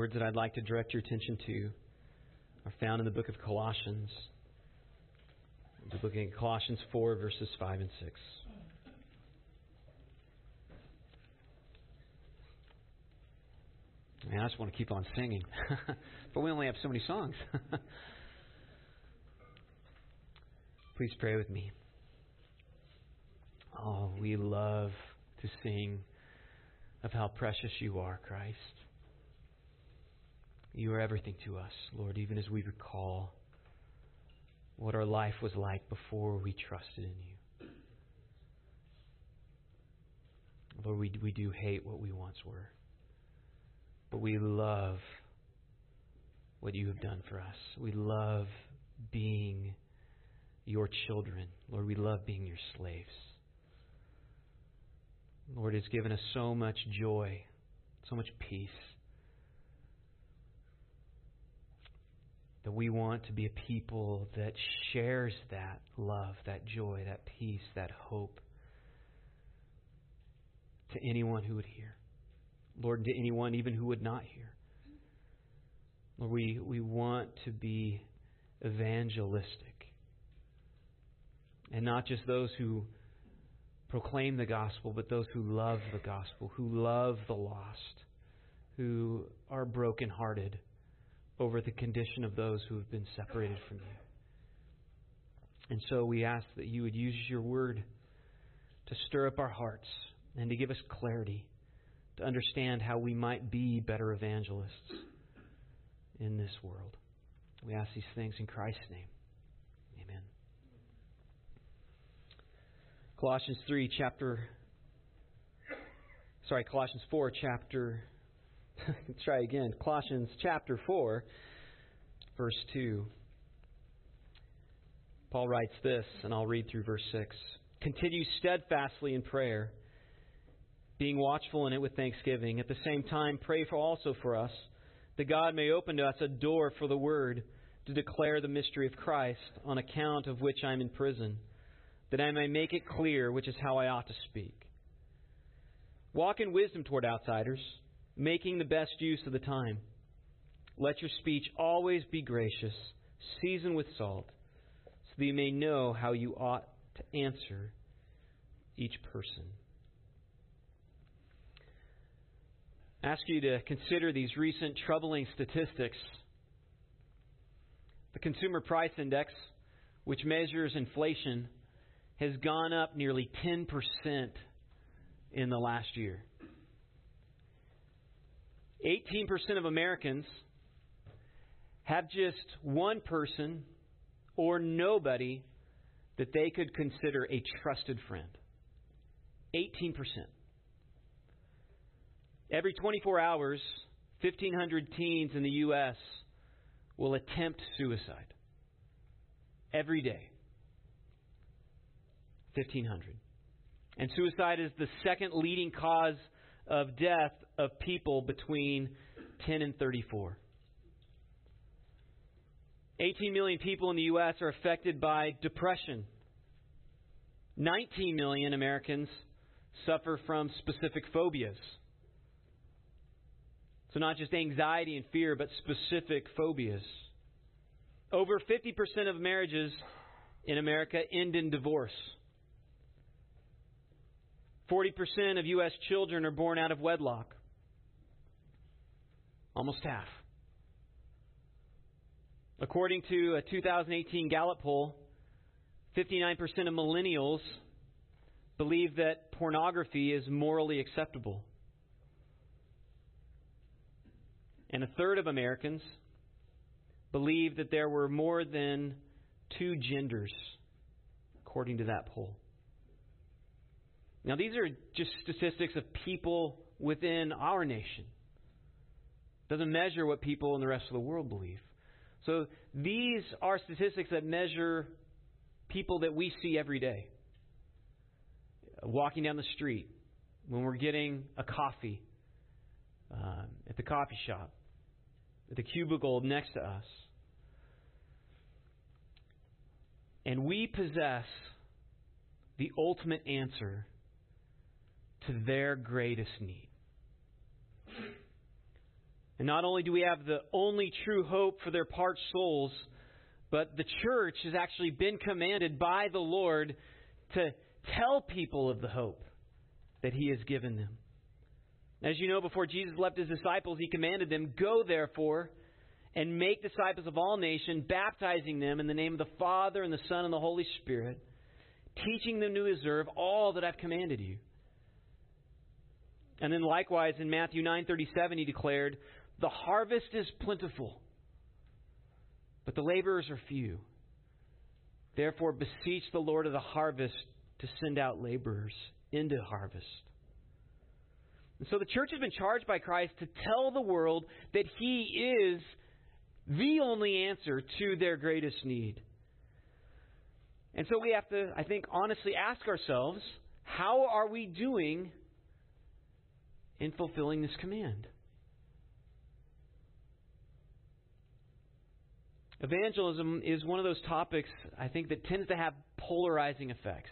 words that I'd like to direct your attention to are found in the book of Colossians. We're looking at Colossians 4, verses 5 and 6. Man, I just want to keep on singing. but we only have so many songs. Please pray with me. Oh, we love to sing of how precious you are, Christ. You are everything to us, Lord, even as we recall what our life was like before we trusted in you. Lord, we, we do hate what we once were. But we love what you have done for us. We love being your children. Lord, we love being your slaves. Lord, it's given us so much joy, so much peace. We want to be a people that shares that love, that joy, that peace, that hope to anyone who would hear. Lord, to anyone even who would not hear. Lord, we, we want to be evangelistic. And not just those who proclaim the gospel, but those who love the gospel, who love the lost, who are brokenhearted over the condition of those who have been separated from you. And so we ask that you would use your word to stir up our hearts and to give us clarity to understand how we might be better evangelists in this world. We ask these things in Christ's name. Amen. Colossians 3, chapter. Sorry, Colossians 4, chapter. Let's try again. Colossians chapter 4, verse 2. Paul writes this, and I'll read through verse 6. Continue steadfastly in prayer being watchful in it with thanksgiving. At the same time, pray for also for us, that God may open to us a door for the word to declare the mystery of Christ, on account of which I am in prison, that I may make it clear which is how I ought to speak. Walk in wisdom toward outsiders, making the best use of the time. Let your speech always be gracious, seasoned with salt, so that you may know how you ought to answer each person. I ask you to consider these recent troubling statistics. The Consumer Price Index, which measures inflation, has gone up nearly 10% in the last year. 18% of Americans have just one person or nobody that they could consider a trusted friend. 18%. Every 24 hours, 1,500 teens in the U.S. will attempt suicide. Every day. 1,500. And suicide is the second leading cause of death of people between 10 and 34. 18 million people in the U.S. are affected by depression. 19 million Americans suffer from specific phobias. So, not just anxiety and fear, but specific phobias. Over 50% of marriages in America end in divorce. 40% of U.S. children are born out of wedlock. Almost half. According to a 2018 Gallup poll, 59% of millennials believe that pornography is morally acceptable. And a third of Americans believe that there were more than two genders, according to that poll. Now, these are just statistics of people within our nation. Doesn't measure what people in the rest of the world believe. So these are statistics that measure people that we see every day. Walking down the street, when we're getting a coffee uh, at the coffee shop, at the cubicle next to us. And we possess the ultimate answer to their greatest need. And not only do we have the only true hope for their parched souls, but the church has actually been commanded by the Lord to tell people of the hope that He has given them. As you know, before Jesus left His disciples, He commanded them, Go therefore and make disciples of all nations, baptizing them in the name of the Father and the Son and the Holy Spirit, teaching them to observe all that I've commanded you. And then likewise in Matthew 9:37 he declared, "The harvest is plentiful, but the laborers are few. Therefore beseech the Lord of the harvest to send out laborers into harvest." And so the church has been charged by Christ to tell the world that he is the only answer to their greatest need. And so we have to, I think, honestly ask ourselves how are we doing in fulfilling this command? Evangelism is one of those topics, I think, that tends to have polarizing effects.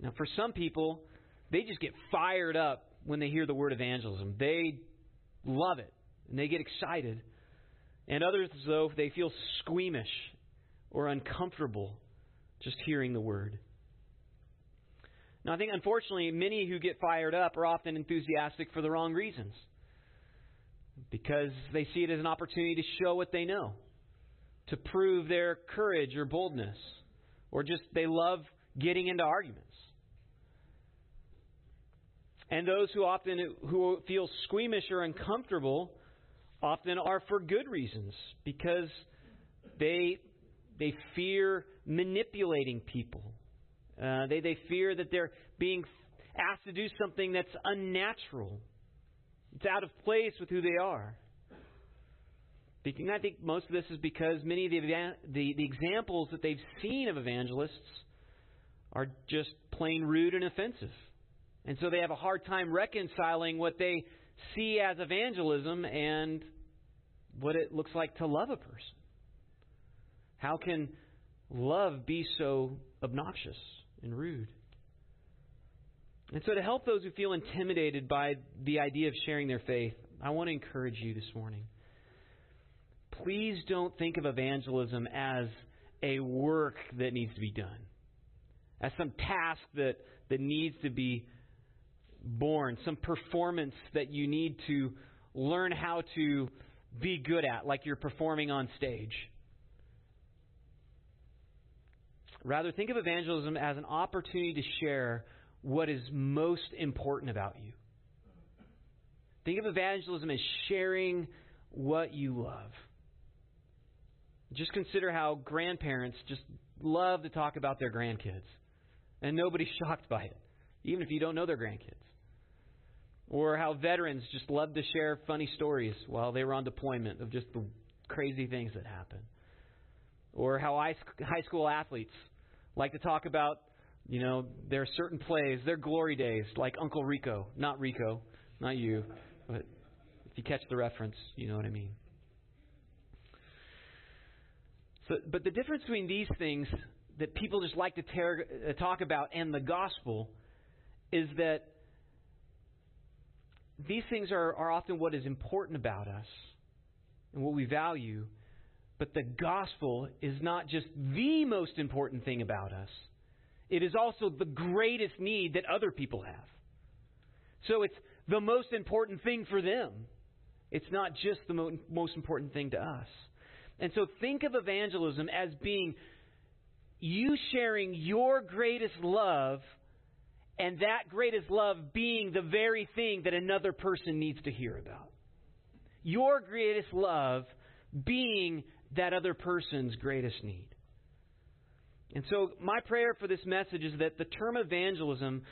Now, for some people, they just get fired up when they hear the word evangelism. They love it and they get excited. And others, though, they feel squeamish or uncomfortable just hearing the word. Now, I think unfortunately, many who get fired up are often enthusiastic for the wrong reasons. Because they see it as an opportunity to show what they know, to prove their courage or boldness, or just they love getting into arguments. And those who often who feel squeamish or uncomfortable often are for good reasons because they they fear manipulating people. Uh, they they fear that they're being asked to do something that's unnatural. It's out of place with who they are. And I think most of this is because many of the, the, the examples that they've seen of evangelists are just plain rude and offensive. And so they have a hard time reconciling what they see as evangelism and what it looks like to love a person. How can love be so obnoxious and rude? And so, to help those who feel intimidated by the idea of sharing their faith, I want to encourage you this morning. Please don't think of evangelism as a work that needs to be done, as some task that, that needs to be borne, some performance that you need to learn how to be good at, like you're performing on stage. Rather, think of evangelism as an opportunity to share what is most important about you. Think of evangelism as sharing what you love. Just consider how grandparents just love to talk about their grandkids, and nobody's shocked by it, even if you don't know their grandkids. Or how veterans just love to share funny stories while they were on deployment of just the crazy things that happen. Or how high school athletes like to talk about, you know, their certain plays, their glory days, like Uncle Rico. Not Rico, not you, but if you catch the reference, you know what I mean. So, but the difference between these things that people just like to tear, uh, talk about and the gospel is that these things are, are often what is important about us and what we value, but the gospel is not just the most important thing about us, it is also the greatest need that other people have. So it's the most important thing for them. It's not just the mo- most important thing to us. And so think of evangelism as being you sharing your greatest love and that greatest love being the very thing that another person needs to hear about. Your greatest love being that other person's greatest need. And so, my prayer for this message is that the term evangelism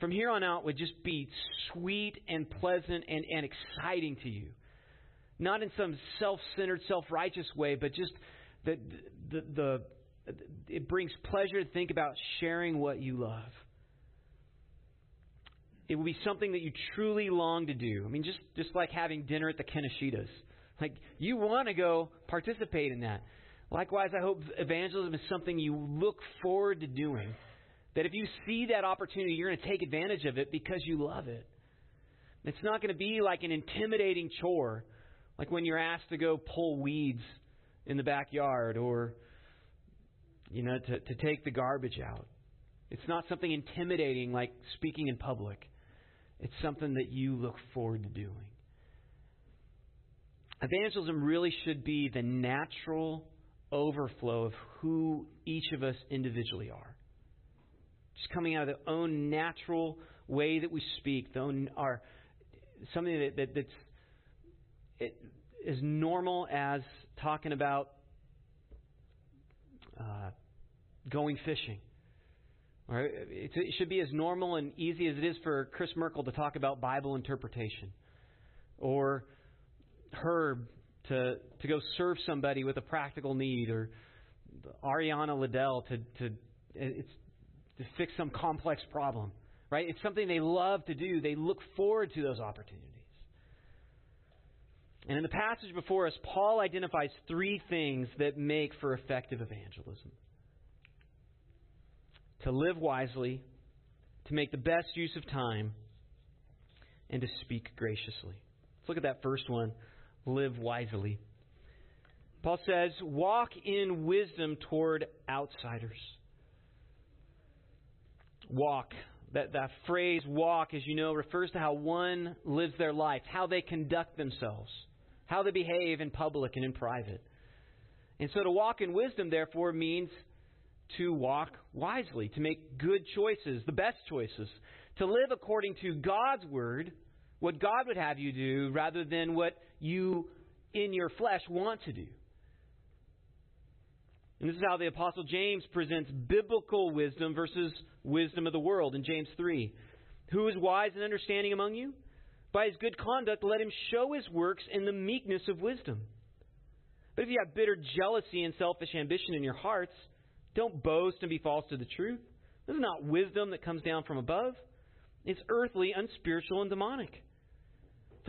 from here on out would just be sweet and pleasant and, and exciting to you. Not in some self centered, self righteous way, but just that the, the, the, it brings pleasure to think about sharing what you love it will be something that you truly long to do. I mean, just, just like having dinner at the Kanishitas. Like, you want to go participate in that. Likewise, I hope evangelism is something you look forward to doing. That if you see that opportunity, you're going to take advantage of it because you love it. It's not going to be like an intimidating chore Like when you're asked to go pull weeds in the backyard or you know to, to take the garbage out. It's not something intimidating like speaking in public. It's something that you look forward to doing. Evangelism really should be the natural overflow of who each of us individually are. Just coming out of the own natural way that we speak, the own, our something that, that that's it, as normal as talking about uh, going fishing. Right? It should be as normal and easy as it is for Chris Merkel to talk about Bible interpretation, or Herb to to go serve somebody with a practical need, or Ariana Liddell to to it's to fix some complex problem. Right? It's something they love to do. They look forward to those opportunities. And in the passage before us, Paul identifies three things that make for effective evangelism to live wisely, to make the best use of time, and to speak graciously. Let's look at that first one live wisely. Paul says, walk in wisdom toward outsiders. Walk. That, that phrase walk, as you know, refers to how one lives their life, how they conduct themselves, how they behave in public and in private. And so to walk in wisdom, therefore, means to walk wisely, to make good choices, the best choices, to live according to God's word, what God would have you do, rather than what you in your flesh want to do. And this is how the Apostle James presents biblical wisdom versus wisdom of the world in James 3. Who is wise and understanding among you? By his good conduct, let him show his works in the meekness of wisdom. But if you have bitter jealousy and selfish ambition in your hearts, don't boast and be false to the truth. This is not wisdom that comes down from above. It's earthly, unspiritual, and demonic.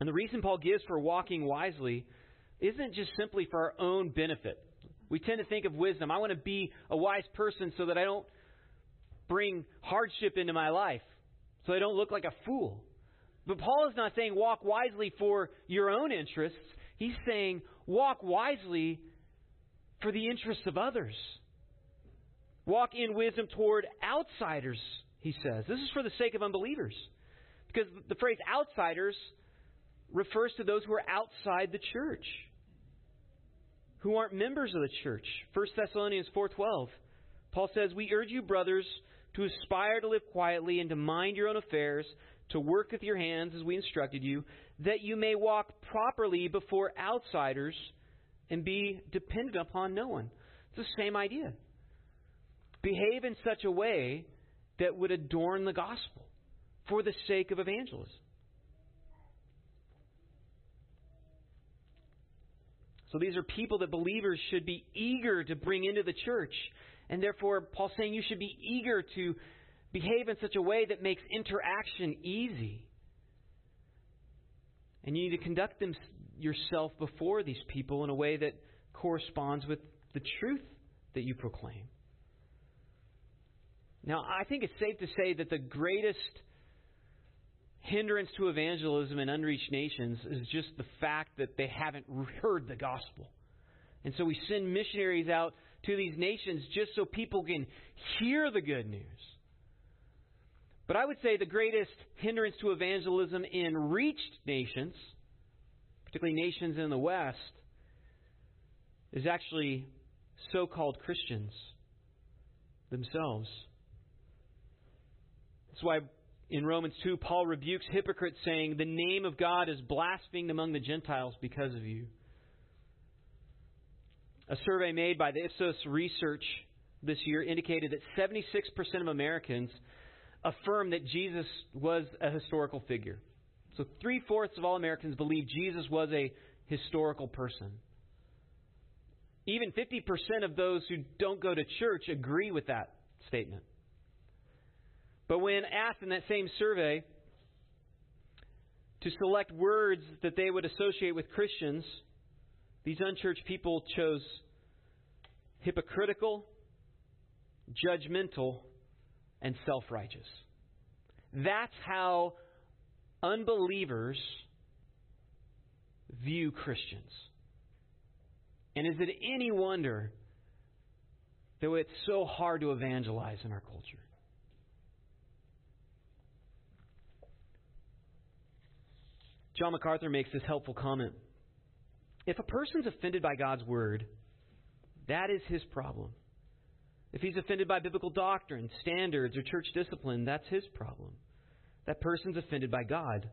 And the reason Paul gives for walking wisely isn't just simply for our own benefit. We tend to think of wisdom. I want to be a wise person so that I don't bring hardship into my life, so I don't look like a fool. But Paul is not saying walk wisely for your own interests. He's saying walk wisely for the interests of others. Walk in wisdom toward outsiders, he says. This is for the sake of unbelievers. Because the phrase outsiders refers to those who are outside the church, who aren't members of the church. 1 Thessalonians 4:12. Paul says, "We urge you, brothers, to aspire to live quietly and to mind your own affairs, to work with your hands as we instructed you, that you may walk properly before outsiders and be dependent upon no one." It's the same idea behave in such a way that would adorn the gospel for the sake of evangelism. So these are people that believers should be eager to bring into the church. And therefore, Paul's saying you should be eager to behave in such a way that makes interaction easy. And you need to conduct them, yourself before these people in a way that corresponds with the truth that you proclaim. Now, I think it's safe to say that the greatest hindrance to evangelism in unreached nations is just the fact that they haven't heard the gospel. And so we send missionaries out to these nations just so people can hear the good news. But I would say the greatest hindrance to evangelism in reached nations, particularly nations in the West, is actually so called Christians themselves. That's why in Romans 2, Paul rebukes hypocrites, saying, The name of God is blasphemed among the Gentiles because of you. A survey made by the Ipsos Research this year indicated that 76% of Americans affirm that Jesus was a historical figure. So, three fourths of all Americans believe Jesus was a historical person. Even 50% of those who don't go to church agree with that statement. But when asked in that same survey to select words that they would associate with Christians, these unchurched people chose hypocritical, judgmental, and self righteous. That's how unbelievers view Christians. And is it any wonder that it's so hard to evangelize in our culture? John MacArthur makes this helpful comment. If a person's offended by God's word, that is his problem. If he's offended by biblical doctrine, standards, or church discipline, that's his problem. That person's offended by God.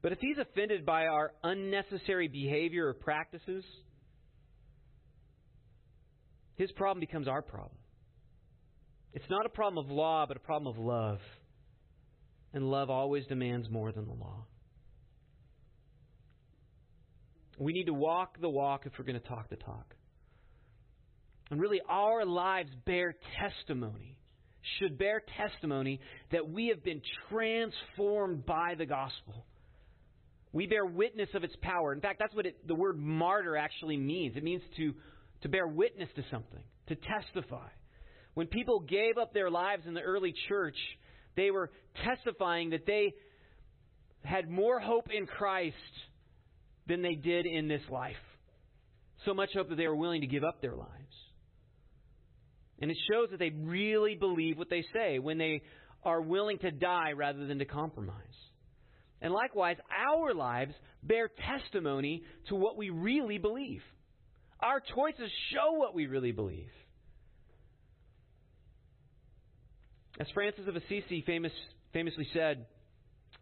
But if he's offended by our unnecessary behavior or practices, his problem becomes our problem. It's not a problem of law, but a problem of love. And love always demands more than the law. We need to walk the walk if we're going to talk the talk. And really, our lives bear testimony, should bear testimony that we have been transformed by the gospel. We bear witness of its power. In fact, that's what it, the word martyr actually means. It means to, to bear witness to something, to testify. When people gave up their lives in the early church, they were testifying that they had more hope in Christ than they did in this life. So much hope that they were willing to give up their lives. And it shows that they really believe what they say when they are willing to die rather than to compromise. And likewise, our lives bear testimony to what we really believe. Our choices show what we really believe. As Francis of Assisi famous, famously said,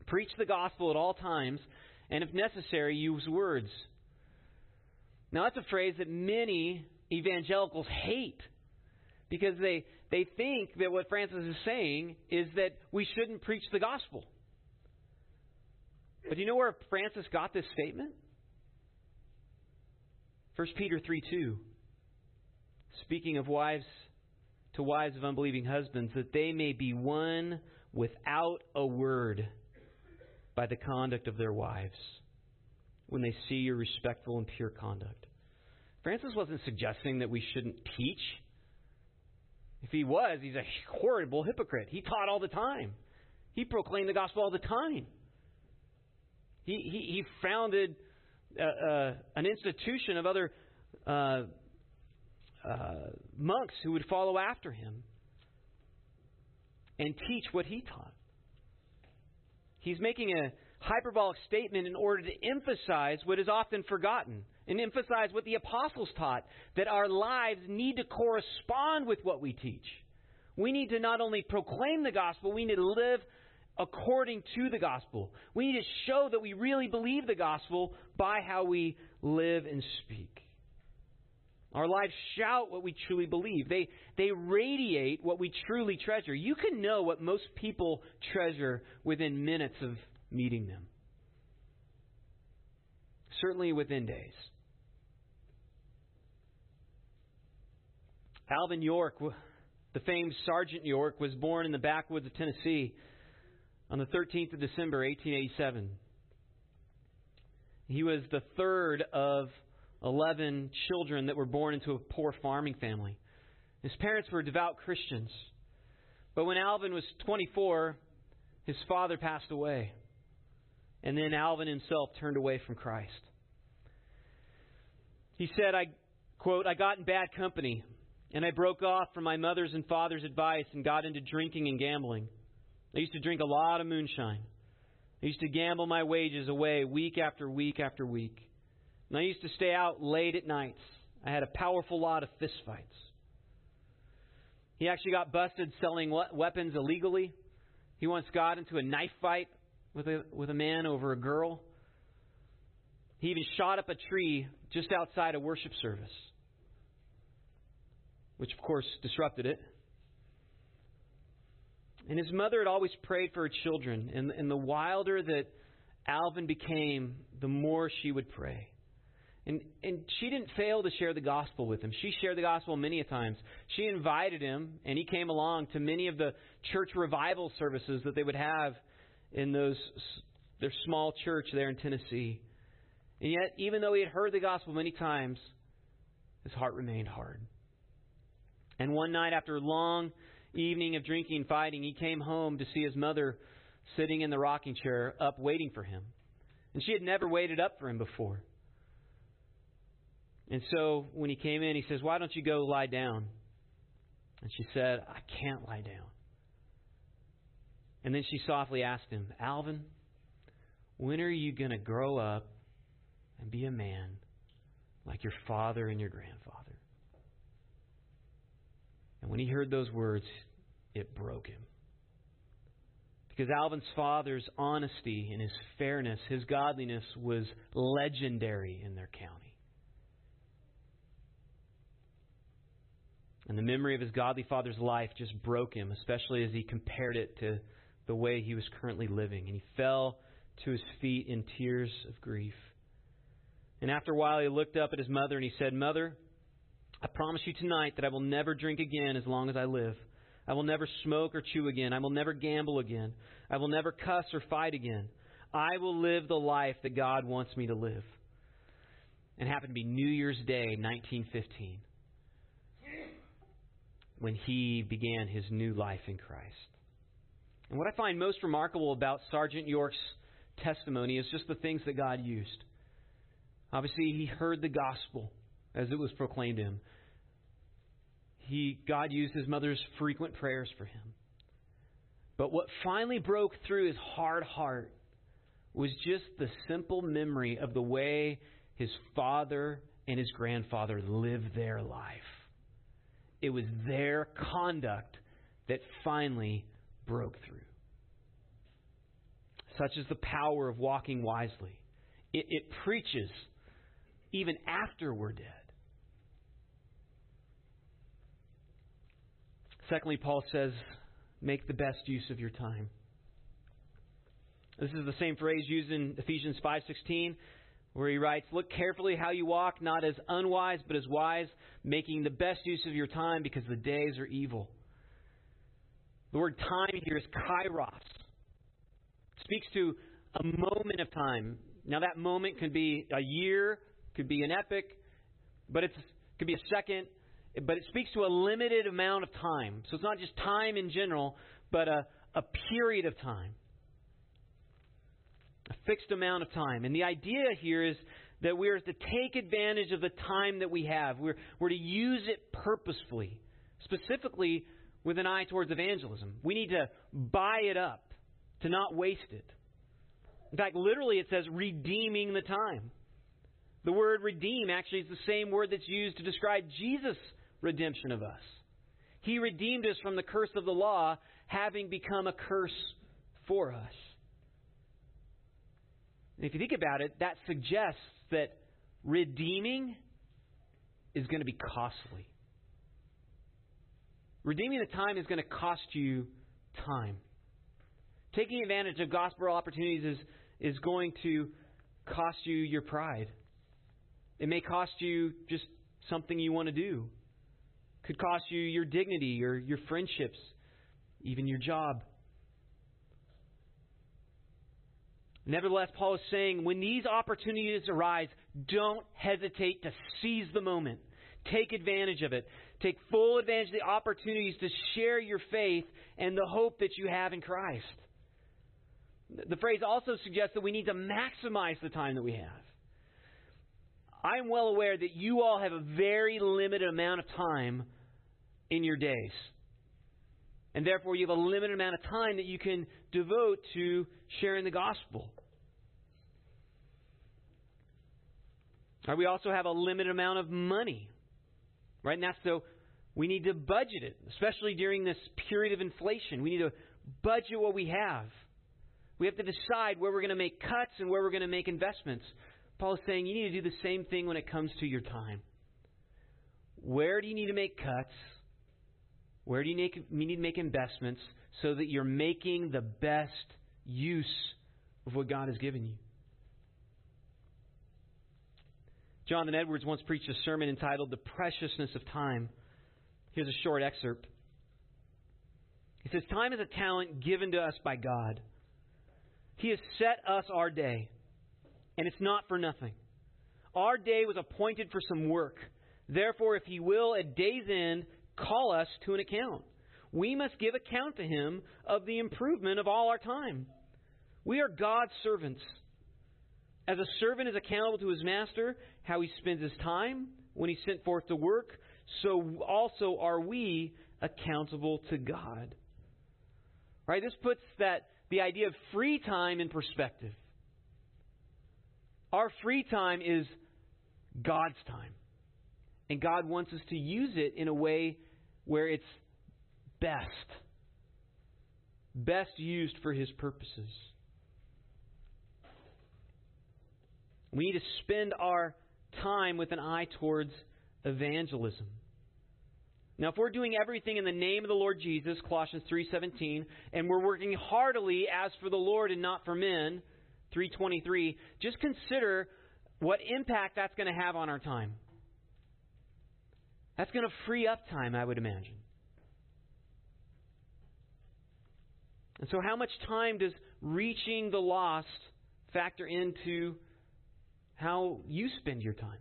preach the gospel at all times, and if necessary, use words. Now, that's a phrase that many evangelicals hate because they, they think that what Francis is saying is that we shouldn't preach the gospel. But do you know where Francis got this statement? 1 Peter 3 2. Speaking of wives to wives of unbelieving husbands, that they may be won without a word by the conduct of their wives when they see your respectful and pure conduct. Francis wasn't suggesting that we shouldn't teach. If he was, he's a horrible hypocrite. He taught all the time. He proclaimed the gospel all the time. He, he, he founded uh, uh, an institution of other uh, uh monks who would follow after him and teach what he taught. He's making a hyperbolic statement in order to emphasize what is often forgotten and emphasize what the apostles taught that our lives need to correspond with what we teach. We need to not only proclaim the gospel, we need to live according to the gospel. We need to show that we really believe the gospel by how we live and speak. Our lives shout what we truly believe. They, they radiate what we truly treasure. You can know what most people treasure within minutes of meeting them. Certainly within days. Alvin York, the famed Sergeant York, was born in the backwoods of Tennessee on the 13th of December, 1887. He was the third of 11 children that were born into a poor farming family. His parents were devout Christians. But when Alvin was 24, his father passed away. And then Alvin himself turned away from Christ. He said, I quote, I got in bad company, and I broke off from my mother's and father's advice and got into drinking and gambling. I used to drink a lot of moonshine. I used to gamble my wages away week after week after week. And I used to stay out late at nights. I had a powerful lot of fistfights. He actually got busted selling weapons illegally. He once got into a knife fight with a, with a man over a girl. He even shot up a tree just outside a worship service, which of course disrupted it. And his mother had always prayed for her children, and, and the wilder that Alvin became, the more she would pray. And, and she didn't fail to share the gospel with him. She shared the gospel many a times. She invited him, and he came along to many of the church revival services that they would have in those their small church there in Tennessee. And yet, even though he had heard the gospel many times, his heart remained hard. And one night, after a long evening of drinking and fighting, he came home to see his mother sitting in the rocking chair up waiting for him. And she had never waited up for him before. And so when he came in, he says, Why don't you go lie down? And she said, I can't lie down. And then she softly asked him, Alvin, when are you going to grow up and be a man like your father and your grandfather? And when he heard those words, it broke him. Because Alvin's father's honesty and his fairness, his godliness was legendary in their county. And the memory of his godly father's life just broke him, especially as he compared it to the way he was currently living. And he fell to his feet in tears of grief. And after a while, he looked up at his mother and he said, Mother, I promise you tonight that I will never drink again as long as I live. I will never smoke or chew again. I will never gamble again. I will never cuss or fight again. I will live the life that God wants me to live. And happened to be New Year's Day, 1915 when he began his new life in Christ. And what I find most remarkable about Sergeant York's testimony is just the things that God used. Obviously, he heard the gospel as it was proclaimed to him. He, God used his mother's frequent prayers for him. But what finally broke through his hard heart was just the simple memory of the way his father and his grandfather lived their life. It was their conduct that finally broke through. Such is the power of walking wisely. It, it preaches even after we're dead. Secondly, Paul says, make the best use of your time. This is the same phrase used in Ephesians 5:16 where he writes, Look carefully how you walk, not as unwise, but as wise, making the best use of your time because the days are evil. The word time here is kairos. It speaks to a moment of time. Now, that moment could be a year, could be an epic, but it could be a second, but it speaks to a limited amount of time. So it's not just time in general, but a, a period of time a fixed amount of time. And the idea here is that we are to take advantage of the time that we have. We're, we're to use it purposefully, specifically with an eye towards evangelism. We need to buy it up, to not waste it. In fact, literally it says redeeming the time. The word redeem actually is the same word that's used to describe Jesus' redemption of us. He redeemed us from the curse of the law, having become a curse for us. And if you think about it, that suggests that redeeming is going to be costly. Redeeming the time is going to cost you time. Taking advantage of gospel opportunities is, is going to cost you your pride. It may cost you just something you want to do. Could cost you your dignity or your friendships, even your job. Nevertheless, Paul is saying when these opportunities arise, don't hesitate to seize the moment. Take advantage of it. Take full advantage of the opportunities to share your faith and the hope that you have in Christ. The phrase also suggests that we need to maximize the time that we have. I'm well aware that you all have a very limited amount of time in your days. And therefore, you have a limited amount of time that you can devote to sharing the gospel. Right, we also have a limited amount of money. Right? And that's so we need to budget it, especially during this period of inflation. We need to budget what we have. We have to decide where we're going to make cuts and where we're going to make investments. Paul is saying you need to do the same thing when it comes to your time. Where do you need to make cuts? Where do you need, you need to make investments so that you're making the best use of what God has given you? Jonathan Edwards once preached a sermon entitled The Preciousness of Time. Here's a short excerpt. He says, Time is a talent given to us by God. He has set us our day, and it's not for nothing. Our day was appointed for some work. Therefore, if He will, at day's end, call us to an account. We must give account to Him of the improvement of all our time. We are God's servants. As a servant is accountable to his master, how he spends his time when he's sent forth to work, so also are we accountable to God. Right? This puts that the idea of free time in perspective. Our free time is God's time. And God wants us to use it in a way where it's best. Best used for his purposes. We need to spend our time with an eye towards evangelism. Now, if we're doing everything in the name of the Lord Jesus, Colossians 3:17, and we're working heartily as for the Lord and not for men, 3:23, just consider what impact that's going to have on our time. That's going to free up time, I would imagine. And so, how much time does reaching the lost factor into how you spend your time?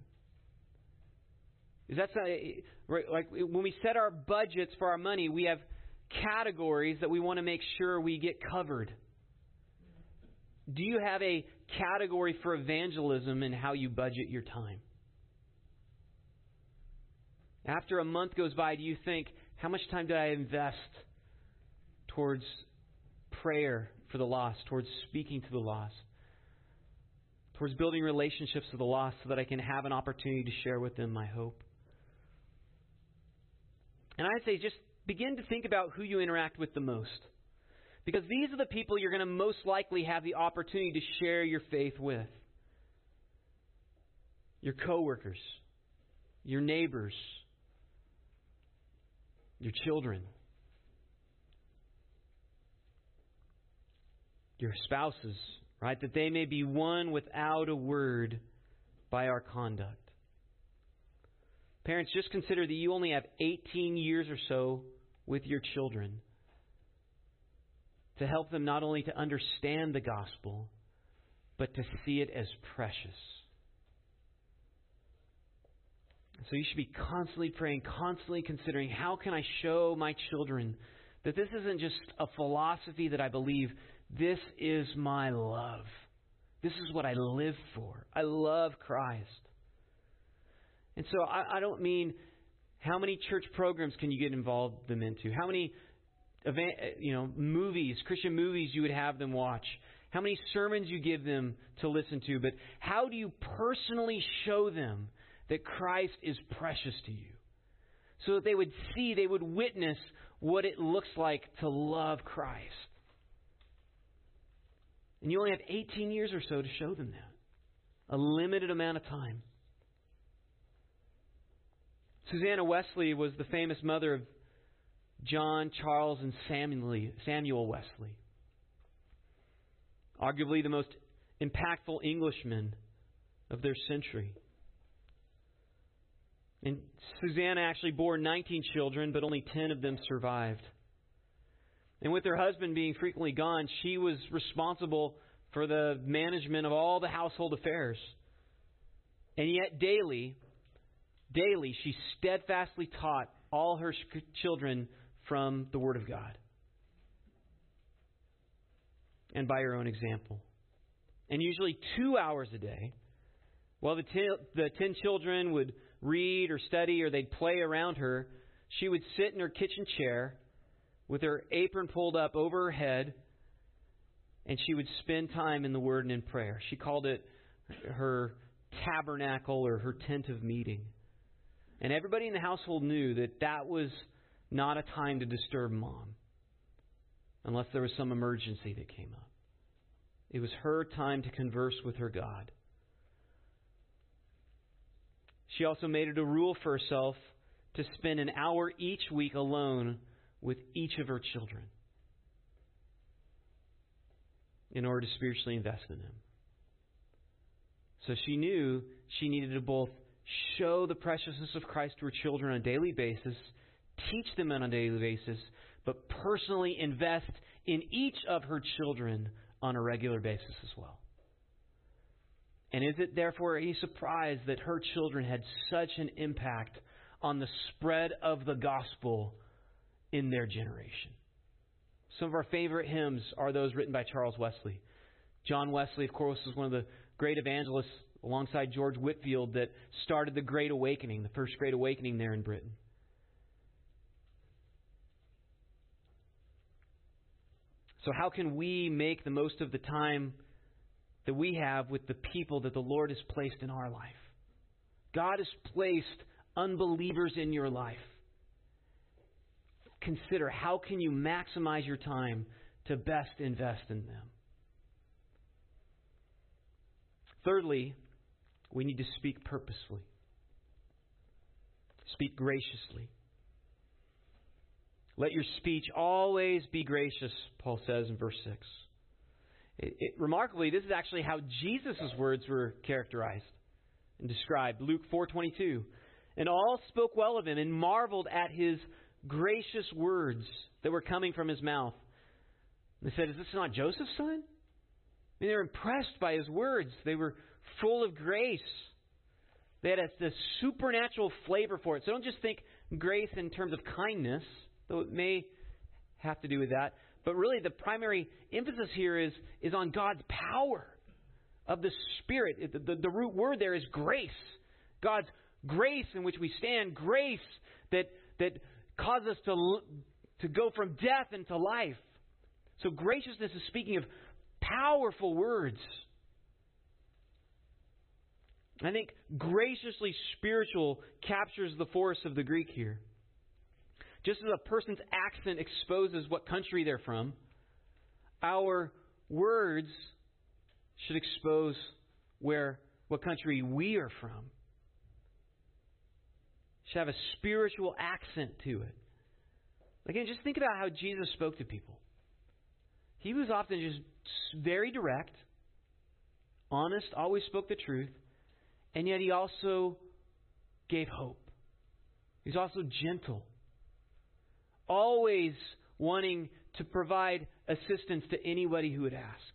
Is that like when we set our budgets for our money, we have categories that we want to make sure we get covered. Do you have a category for evangelism in how you budget your time? After a month goes by, do you think, how much time did I invest towards prayer for the lost, towards speaking to the lost? towards building relationships with the lost so that I can have an opportunity to share with them my hope. And I'd say just begin to think about who you interact with the most. Because these are the people you're going to most likely have the opportunity to share your faith with. Your coworkers, your neighbors, your children, your spouses, right? That they may be won without a word by our conduct. Parents, just consider that you only have 18 years or so with your children to help them not only to understand the gospel, but to see it as precious. So you should be constantly praying, constantly considering how can I show my children that this isn't just a philosophy that I believe, this is my love. This is what I live for. I love Christ. And so I, I don't mean how many church programs can you get involved them into? How many event, you know, movies, Christian movies you would have them watch? How many sermons you give them to listen to? But how do you personally show them that Christ is precious to you? So that they would see, they would witness what it looks like to love Christ. And you only have 18 years or so to show them that. A limited amount of time. Susanna Wesley was the famous mother of John, Charles, and Samuel Wesley. Arguably the most impactful Englishmen of their century. And Susanna actually bore 19 children, but only 10 of them survived. And with her husband being frequently gone, she was responsible for the management of all the household affairs. And yet, daily, daily, she steadfastly taught all her children from the Word of God and by her own example. And usually, two hours a day, while the ten, the ten children would read or study or they'd play around her, she would sit in her kitchen chair with her apron pulled up over her head, and she would spend time in the Word and in prayer. She called it her tabernacle or her tent of meeting. And everybody in the household knew that that was not a time to disturb mom unless there was some emergency that came up. It was her time to converse with her God. She also made it a rule for herself to spend an hour each week alone with each of her children in order to spiritually invest in them. So she knew she needed to both show the preciousness of Christ to her children on a daily basis, teach them on a daily basis, but personally invest in each of her children on a regular basis as well. And is it therefore any surprise that her children had such an impact on the spread of the gospel in their generation? Some of our favorite hymns are those written by Charles Wesley. John Wesley, of course, was one of the great evangelists alongside George Whitefield that started the Great Awakening, the first Great Awakening there in Britain. So, how can we make the most of the time that we have with the people that the Lord has placed in our life? God has placed unbelievers in your life. Consider how can you maximize your time to best invest in them? Thirdly, we need to speak purposefully. Speak graciously. Let your speech always be gracious, Paul says in verse 6. It, it, remarkably, this is actually how Jesus' words were characterized and described. Luke 4.22. And all spoke well of him and marveled at his gracious words that were coming from his mouth. They said, Is this not Joseph's son? I mean, they were impressed by his words. They were full of grace. They had a, this supernatural flavor for it. So don't just think grace in terms of kindness though it may have to do with that. But really, the primary emphasis here is, is on God's power of the Spirit. The, the, the root word there is grace. God's grace in which we stand, grace that, that causes us to, to go from death into life. So, graciousness is speaking of powerful words. I think graciously spiritual captures the force of the Greek here. Just as a person's accent exposes what country they're from, our words should expose where what country we are from. Should have a spiritual accent to it. Again, just think about how Jesus spoke to people. He was often just very direct, honest, always spoke the truth, and yet he also gave hope. He's also gentle always wanting to provide assistance to anybody who would ask,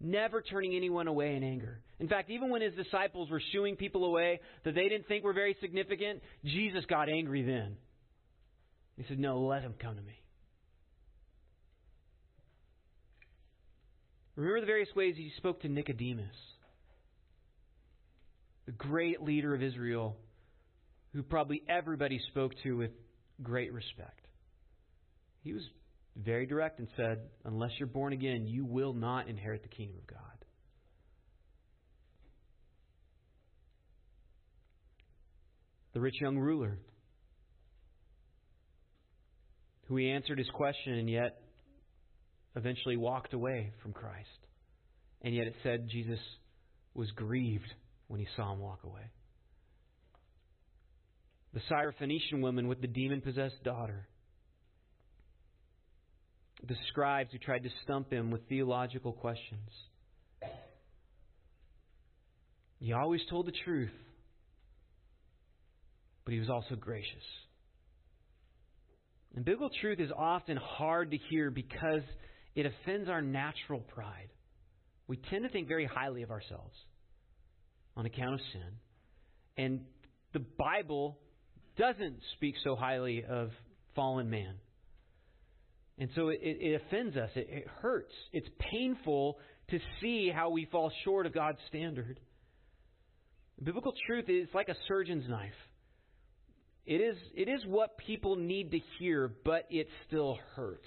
never turning anyone away in anger. In fact, even when his disciples were shooing people away that they didn't think were very significant, Jesus got angry then. He said, No, let him come to me. Remember the various ways he spoke to Nicodemus, the great leader of Israel, who probably everybody spoke to with great respect. He was very direct and said, Unless you're born again, you will not inherit the kingdom of God. The rich young ruler, who he answered his question and yet eventually walked away from Christ. And yet it said Jesus was grieved when he saw him walk away. The Syrophoenician woman with the demon possessed daughter the scribes who tried to stump him with theological questions. He always told the truth, but he was also gracious. And biblical truth is often hard to hear because it offends our natural pride. We tend to think very highly of ourselves on account of sin. And the Bible doesn't speak so highly of fallen man. And so it, it offends us. It, it hurts. It's painful to see how we fall short of God's standard. Biblical truth is like a surgeon's knife. It is, it is what people need to hear, but it still hurts.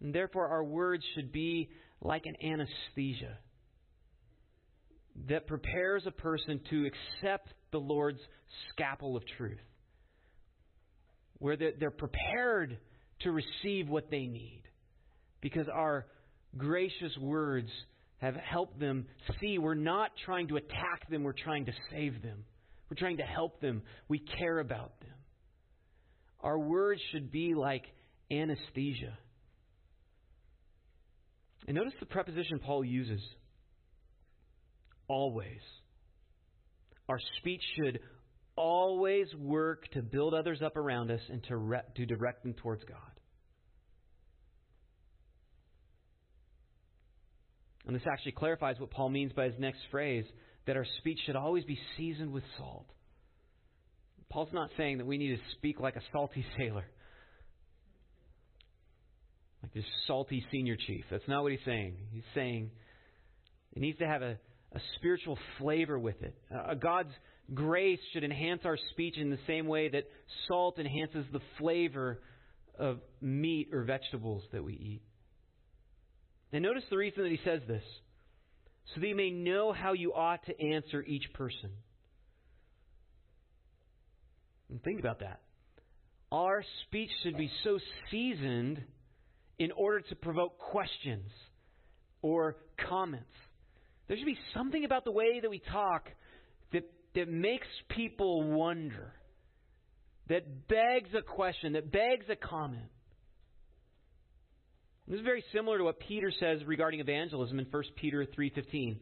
And therefore, our words should be like an anesthesia that prepares a person to accept the Lord's scalpel of truth, where they're prepared to receive what they need. Because our gracious words have helped them see we're not trying to attack them, we're trying to save them. We're trying to help them. We care about them. Our words should be like anesthesia. And notice the preposition Paul uses always. our speech should always work to build others up around us and to, re- to direct them towards God. And this actually clarifies what Paul means by his next phrase that our speech should always be seasoned with salt. Paul's not saying that we need to speak like a salty sailor, like this salty senior chief. That's not what he's saying. He's saying it needs to have a, a spiritual flavor with it. a God's grace should enhance our speech in the same way that salt enhances the flavor of meat or vegetables that we eat. And notice the reason that he says this so that you may know how you ought to answer each person. And think about that. Our speech should be so seasoned in order to provoke questions or comments. There should be something about the way that we talk that, that makes people wonder, that begs a question, that begs a comment. This is very similar to what Peter says regarding evangelism in 1 Peter 3:15.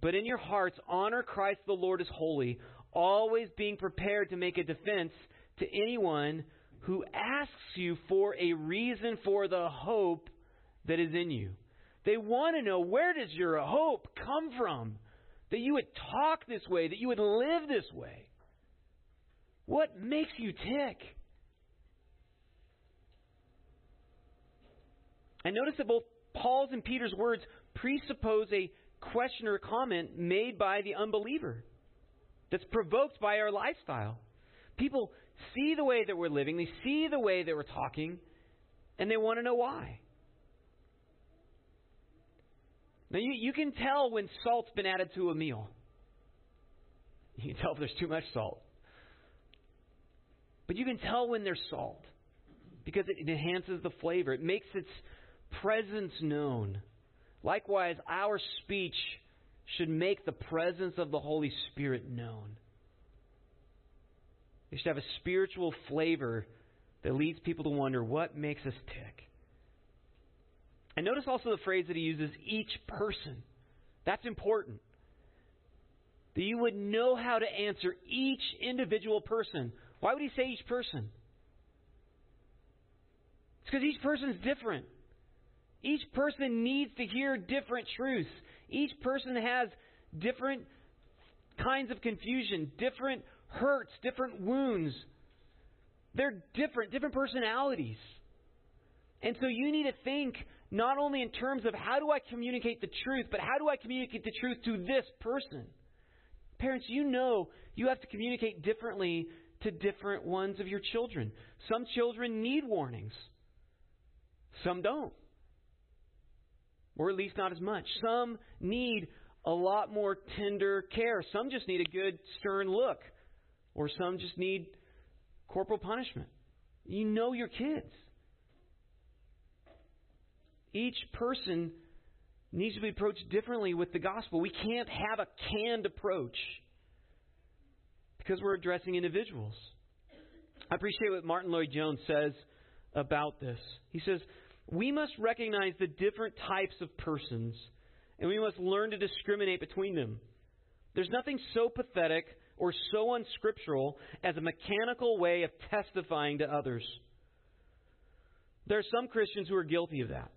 But in your hearts honor Christ the Lord as holy, always being prepared to make a defense to anyone who asks you for a reason for the hope that is in you. They want to know where does your hope come from? That you would talk this way, that you would live this way. What makes you tick? And notice that both Paul's and Peter's words presuppose a question or comment made by the unbeliever that's provoked by our lifestyle. People see the way that we're living, they see the way that we're talking, and they want to know why. Now, you, you can tell when salt's been added to a meal. You can tell if there's too much salt. But you can tell when there's salt because it enhances the flavor, it makes its presence known. Likewise, our speech should make the presence of the Holy Spirit known. It should have a spiritual flavor that leads people to wonder what makes us tick. And notice also the phrase that he uses each person. That's important. That you would know how to answer each individual person. Why would he say each person? It's because each person is different. Each person needs to hear different truths. Each person has different kinds of confusion, different hurts, different wounds. They're different, different personalities. And so you need to think not only in terms of how do I communicate the truth, but how do I communicate the truth to this person? Parents, you know you have to communicate differently to different ones of your children. Some children need warnings, some don't. Or at least not as much. Some need a lot more tender care. Some just need a good, stern look. Or some just need corporal punishment. You know your kids. Each person needs to be approached differently with the gospel. We can't have a canned approach because we're addressing individuals. I appreciate what Martyn Lloyd-Jones says about this. He says, We must recognize the different types of persons, and we must learn to discriminate between them. There's nothing so pathetic or so unscriptural as a mechanical way of testifying to others. There are some Christians who are guilty of that.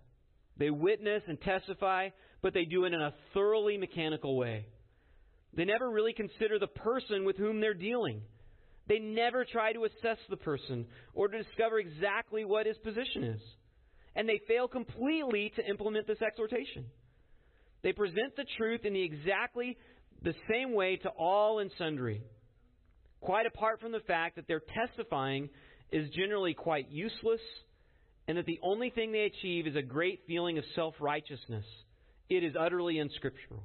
They witness and testify, but they do it in a thoroughly mechanical way. They never really consider the person with whom they're dealing. They never try to assess the person or to discover exactly what his position is. And they fail completely to implement this exhortation. They present the truth in the exactly the same way to all and sundry, quite apart from the fact that their testifying is generally quite useless and that the only thing they achieve is a great feeling of self righteousness. It is utterly unscriptural.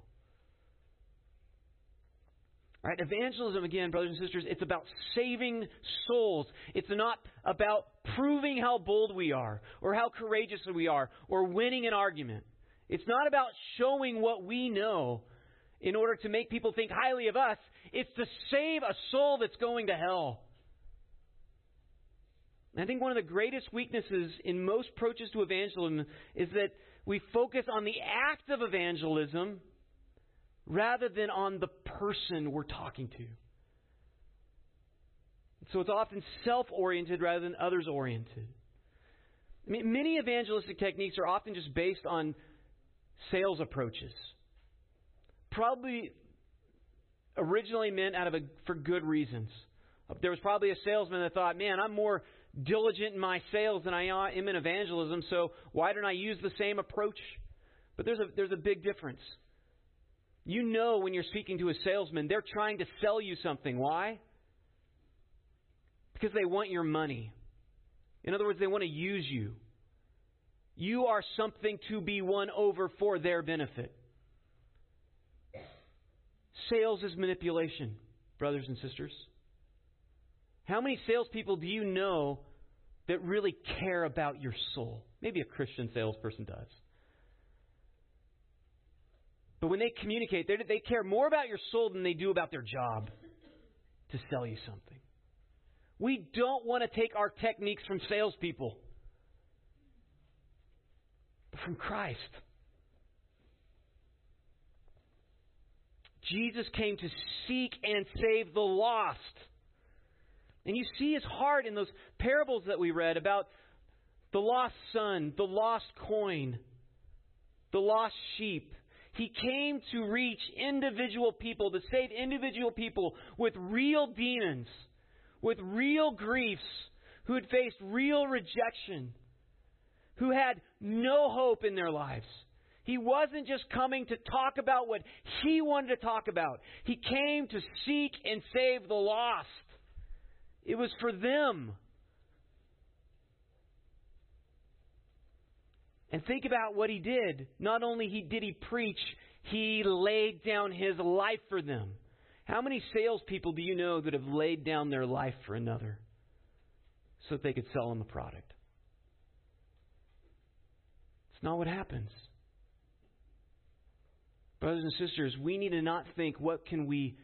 Right, evangelism, again, brothers and sisters, it's about saving souls. It's not about proving how bold we are, or how courageous we are, or winning an argument. It's not about showing what we know in order to make people think highly of us. It's to save a soul that's going to hell. I think one of the greatest weaknesses in most approaches to evangelism is that we focus on the act of evangelism rather than on the person we're talking to. So it's often self oriented rather than others oriented. I mean, many evangelistic techniques are often just based on sales approaches. Probably originally meant out of a, for good reasons. There was probably a salesman that thought, man, I'm more diligent in my sales than I am in evangelism, so why don't I use the same approach? But there's a, there's a big difference. You know when you're speaking to a salesman, they're trying to sell you something. Why? Because they want your money. In other words, they want to use you. You are something to be won over for their benefit. Sales is manipulation, brothers and sisters. How many salespeople do you know that really care about your soul? Maybe a Christian salesperson does. But when they communicate, they care more about your soul than they do about their job to sell you something. We don't want to take our techniques from salespeople, but from Christ. Jesus came to seek and save the lost. And you see his heart in those parables that we read about the lost son, the lost coin, the lost sheep. He came to reach individual people, to save individual people with real demons, with real griefs, who had faced real rejection, who had no hope in their lives. He wasn't just coming to talk about what he wanted to talk about. He came to seek and save the lost. It was for them. And think about what he did. Not only he did he preach, he laid down his life for them. How many salespeople do you know that have laid down their life for another so that they could sell them a product? It's not what happens. Brothers and sisters, we need to not think what can we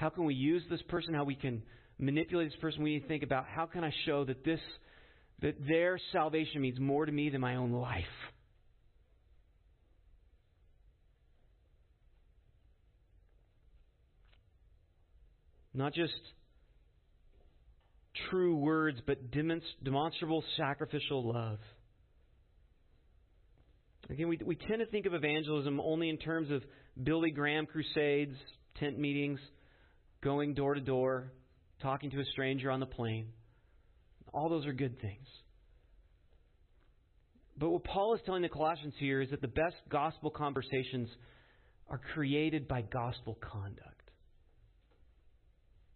how can we use this person, how we can manipulate this person. We need to think about how can I show that this that their salvation means more to me than my own life. Not just true words, but demonstrable sacrificial love. Again, we, we tend to think of evangelism only in terms of Billy Graham crusades, tent meetings, going door to door, talking to a stranger on the plane. All those are good things. But what Paul is telling the Colossians here is that the best gospel conversations are created by gospel conduct.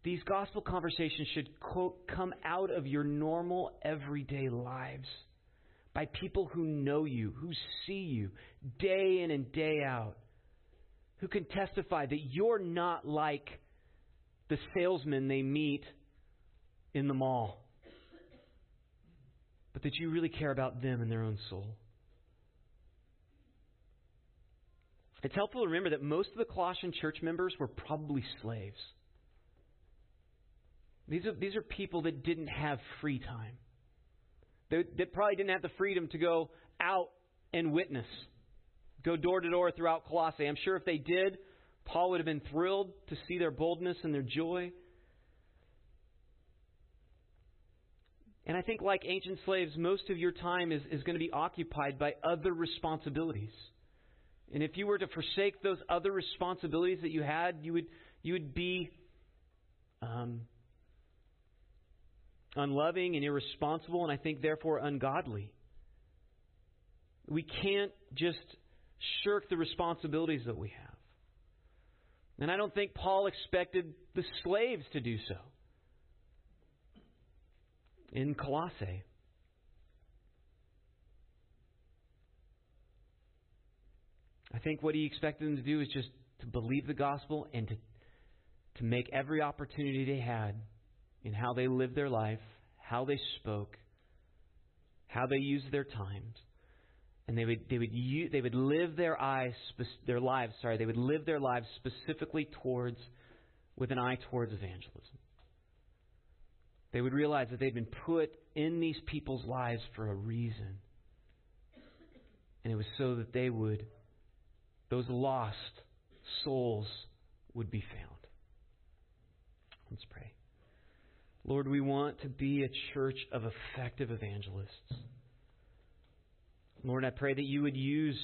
These gospel conversations should, quote, come out of your normal everyday lives by people who know you, who see you day in and day out, who can testify that you're not like the salesman they meet in the mall, but that you really care about them and their own soul. It's helpful to remember that most of the Colossian church members were probably slaves. These are, these are people that didn't have free time. They, they probably didn't have the freedom to go out and witness, go door to door throughout Colossae. I'm sure if they did, Paul would have been thrilled to see their boldness and their joy. And I think, like ancient slaves, most of your time is, is going to be occupied by other responsibilities. And if you were to forsake those other responsibilities that you had, you would, you would be um, unloving and irresponsible, and I think therefore ungodly. We can't just shirk the responsibilities that we have. And I don't think Paul expected the slaves to do so in Colossae. I think what he expected them to do is just to believe the gospel and to, to make every opportunity they had in how they lived their life, how they spoke, how they used their times. And they would, they would, they would live their, eyes, their lives, sorry, they would live their lives specifically towards, with an eye towards evangelism. They would realize that they'd been put in these people's lives for a reason. And it was so that they would, those lost, souls would be found. Let's pray. Lord, we want to be a church of effective evangelists. Lord, I pray that you would use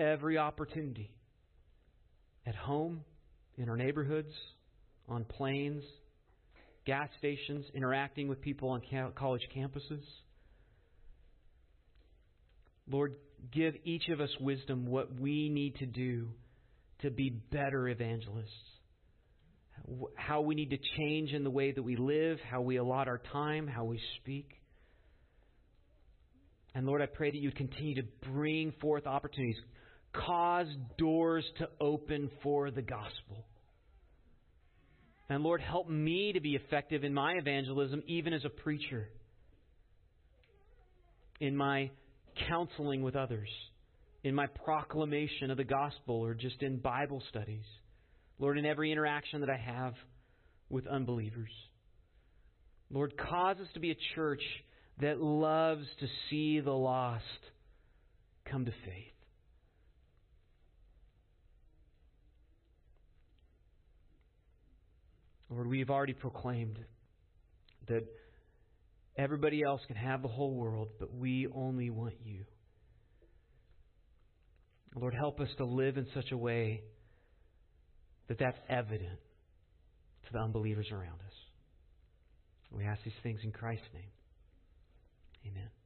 every opportunity at home, in our neighborhoods, on planes, gas stations, interacting with people on college campuses. Lord, give each of us wisdom what we need to do to be better evangelists. How we need to change in the way that we live, how we allot our time, how we speak. And Lord, I pray that you continue to bring forth opportunities, cause doors to open for the gospel. And Lord, help me to be effective in my evangelism, even as a preacher, in my counseling with others, in my proclamation of the gospel, or just in Bible studies. Lord, in every interaction that I have with unbelievers. Lord, cause us to be a church that loves to see the lost come to faith. Lord, we've already proclaimed that everybody else can have the whole world, but we only want you. Lord, help us to live in such a way that that's evident to the unbelievers around us. We ask these things in Christ's name. Amen.